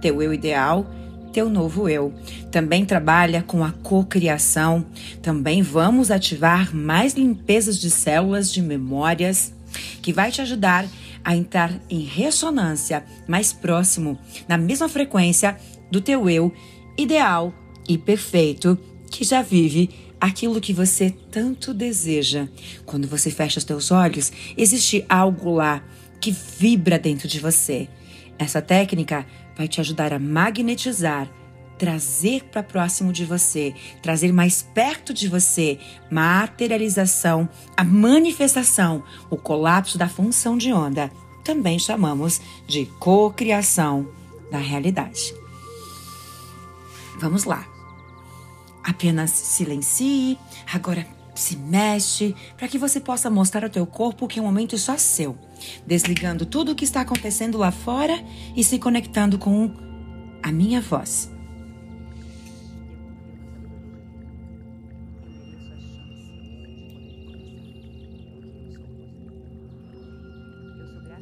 teu eu ideal, teu novo eu. Também trabalha com a cocriação. Também vamos ativar mais limpezas de células de memórias, que vai te ajudar a entrar em ressonância mais próximo, na mesma frequência do teu eu ideal e perfeito, que já vive aquilo que você tanto deseja. Quando você fecha os teus olhos, existe algo lá que vibra dentro de você. Essa técnica vai te ajudar a magnetizar, trazer para próximo de você, trazer mais perto de você materialização, a manifestação, o colapso da função de onda. Também chamamos de cocriação da realidade. Vamos lá. Apenas silencie, agora se mexe, para que você possa mostrar ao teu corpo que é um momento só seu, desligando tudo o que está acontecendo lá fora e se conectando com a minha voz.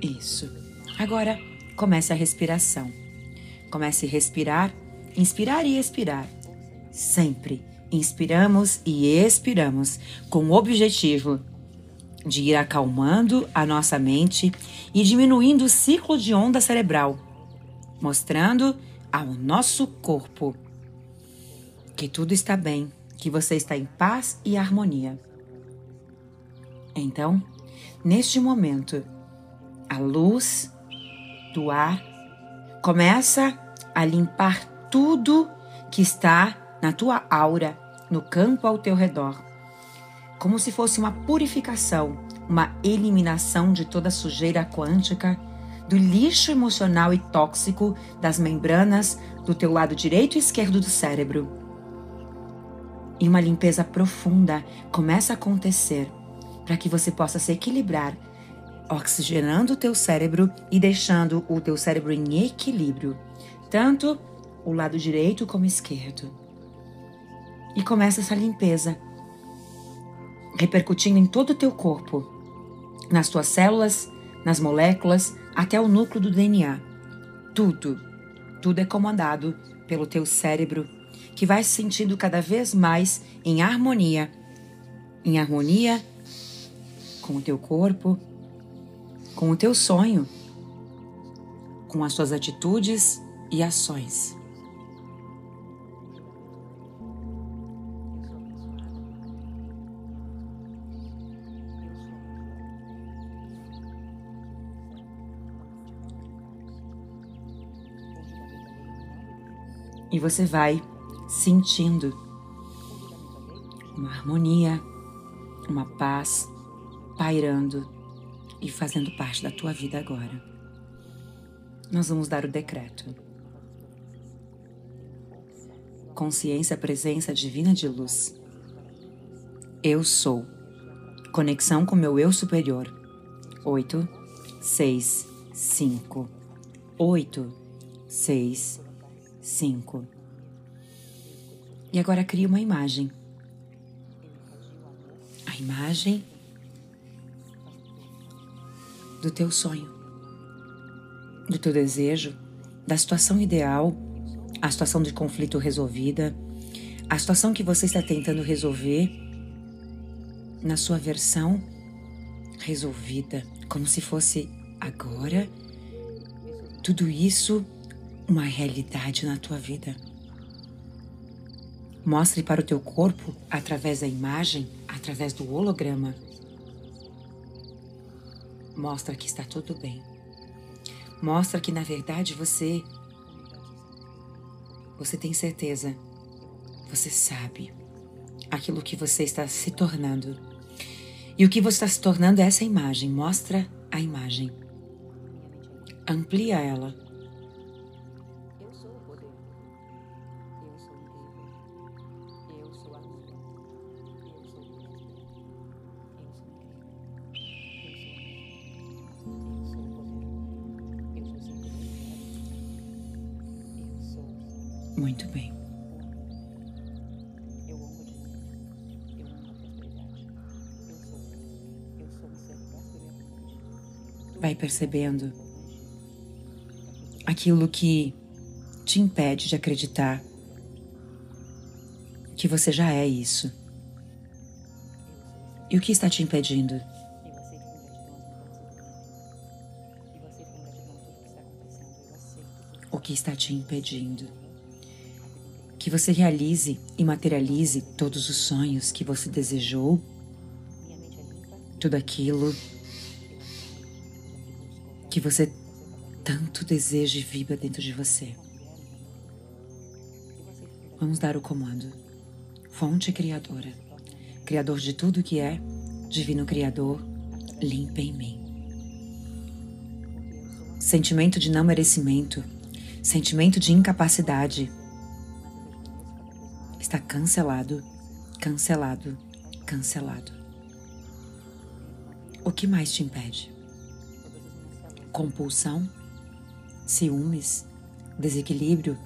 Isso. Agora comece a respiração. Comece a respirar, inspirar e expirar sempre inspiramos e expiramos com o objetivo de ir acalmando a nossa mente e diminuindo o ciclo de onda cerebral, mostrando ao nosso corpo que tudo está bem, que você está em paz e harmonia. Então, neste momento, a luz do ar começa a limpar tudo que está na tua aura, no campo ao teu redor, como se fosse uma purificação, uma eliminação de toda sujeira quântica, do lixo emocional e tóxico das membranas do teu lado direito e esquerdo do cérebro. E uma limpeza profunda começa a acontecer para que você possa se equilibrar, oxigenando o teu cérebro e deixando o teu cérebro em equilíbrio, tanto o lado direito como esquerdo e começa essa limpeza, repercutindo em todo o teu corpo, nas tuas células, nas moléculas, até o núcleo do DNA. Tudo, tudo é comandado pelo teu cérebro, que vai se sentindo cada vez mais em harmonia, em harmonia com o teu corpo, com o teu sonho, com as tuas atitudes e ações. E você vai sentindo uma harmonia, uma paz pairando e fazendo parte da tua vida agora. Nós vamos dar o decreto. Consciência, presença divina de luz. Eu sou. Conexão com meu eu superior. Oito, seis, cinco, oito, seis, cinco. E agora crie uma imagem. A imagem do teu sonho, do teu desejo, da situação ideal, a situação de conflito resolvida, a situação que você está tentando resolver na sua versão resolvida, como se fosse agora. Tudo isso uma realidade na tua vida. Mostre para o teu corpo, através da imagem, através do holograma. Mostra que está tudo bem. Mostra que na verdade você você tem certeza. Você sabe aquilo que você está se tornando. E o que você está se tornando é essa imagem. Mostra a imagem. Amplia ela ser próspero Vai percebendo aquilo que te impede de acreditar que você já é isso? E o que está te impedindo? O que está te impedindo? Que você realize e materialize todos os sonhos que você desejou, tudo aquilo que você tanto deseja e vibra dentro de você. Vamos dar o comando. Fonte Criadora, Criador de tudo que é, Divino Criador, limpa em mim. Sentimento de não merecimento, sentimento de incapacidade está cancelado, cancelado, cancelado. O que mais te impede? Compulsão, ciúmes, desequilíbrio,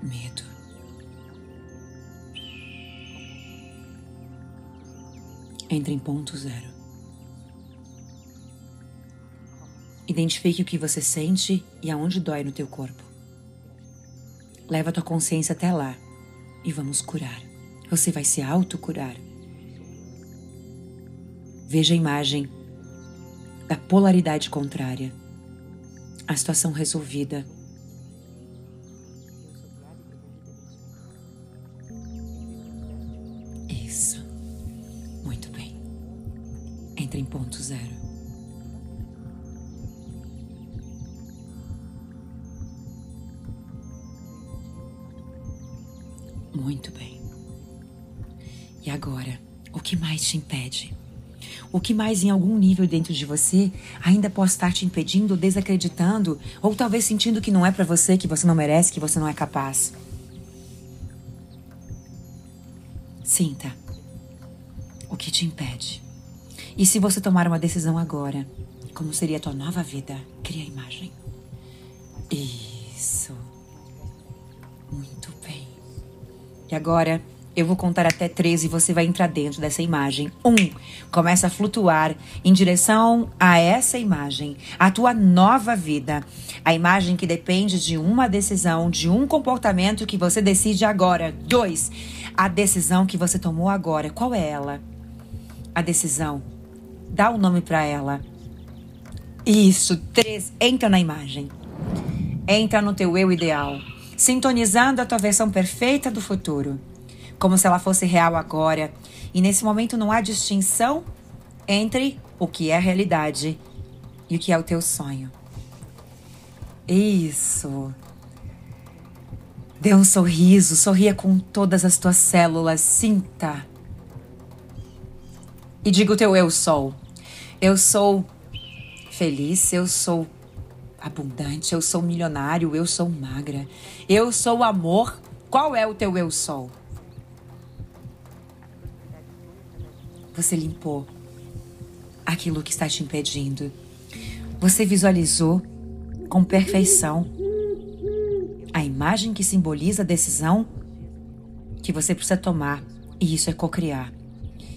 medo. Entre em ponto zero. Identifique o que você sente e aonde dói no teu corpo. Leva tua consciência até lá e vamos curar. Você vai se autocurar. Veja a imagem da polaridade contrária. A situação resolvida. Muito bem. E agora, o que mais te impede? O que mais em algum nível dentro de você ainda pode estar te impedindo, desacreditando, ou talvez sentindo que não é para você, que você não merece, que você não é capaz? Sinta o que te impede. E se você tomar uma decisão agora, como seria a tua nova vida? Cria a imagem. Isso. Agora eu vou contar até três e você vai entrar dentro dessa imagem. Um, começa a flutuar em direção a essa imagem, a tua nova vida. A imagem que depende de uma decisão, de um comportamento que você decide agora. Dois, a decisão que você tomou agora. Qual é ela? A decisão. Dá o um nome para ela. Isso. Três, entra na imagem. Entra no teu eu ideal, sintonizando a tua versão perfeita do futuro como se ela fosse real agora. E nesse momento não há distinção entre o que é realidade e o que é o teu sonho. Isso. Dê um sorriso, sorria com todas as tuas células, sinta. E diga o teu eu sou. Eu sou feliz, eu sou abundante, eu sou milionário, eu sou magra, eu sou amor. Qual é o teu eu sou? Você limpou aquilo que está te impedindo. Você visualizou com perfeição a imagem que simboliza a decisão que você precisa tomar. E isso é cocriar.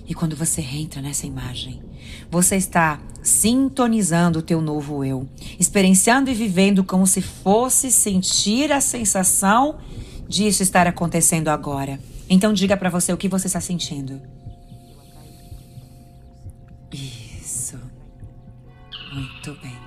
E quando você entra nessa imagem, você está sintonizando o teu novo eu, experienciando e vivendo como se fosse sentir a sensação disso estar acontecendo agora. Então diga para você o que você está sentindo. Isso. Muito bem.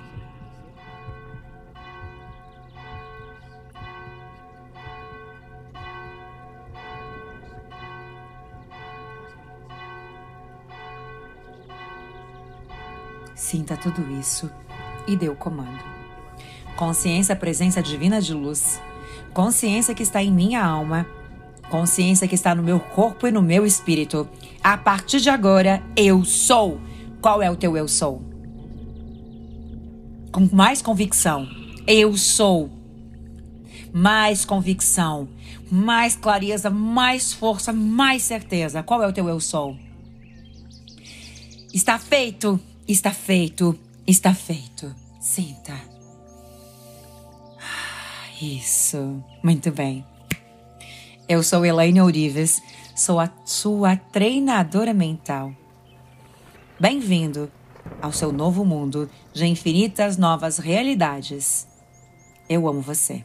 Sinta tudo isso e o comando. Consciência, presença divina de luz. Consciência que está em minha alma consciência que está no meu corpo e no meu espírito. A partir de agora, eu sou. Qual é o teu eu sou? Com mais convicção. Eu sou. Mais convicção, mais clareza, mais força, mais certeza. Qual é o teu eu sou? Está feito, está feito, está feito. Sinta. Ah, isso. Muito bem. Eu sou Elaine Ourives, sou a sua treinadora mental. Bem-vindo ao seu novo mundo de infinitas novas realidades. Eu amo você.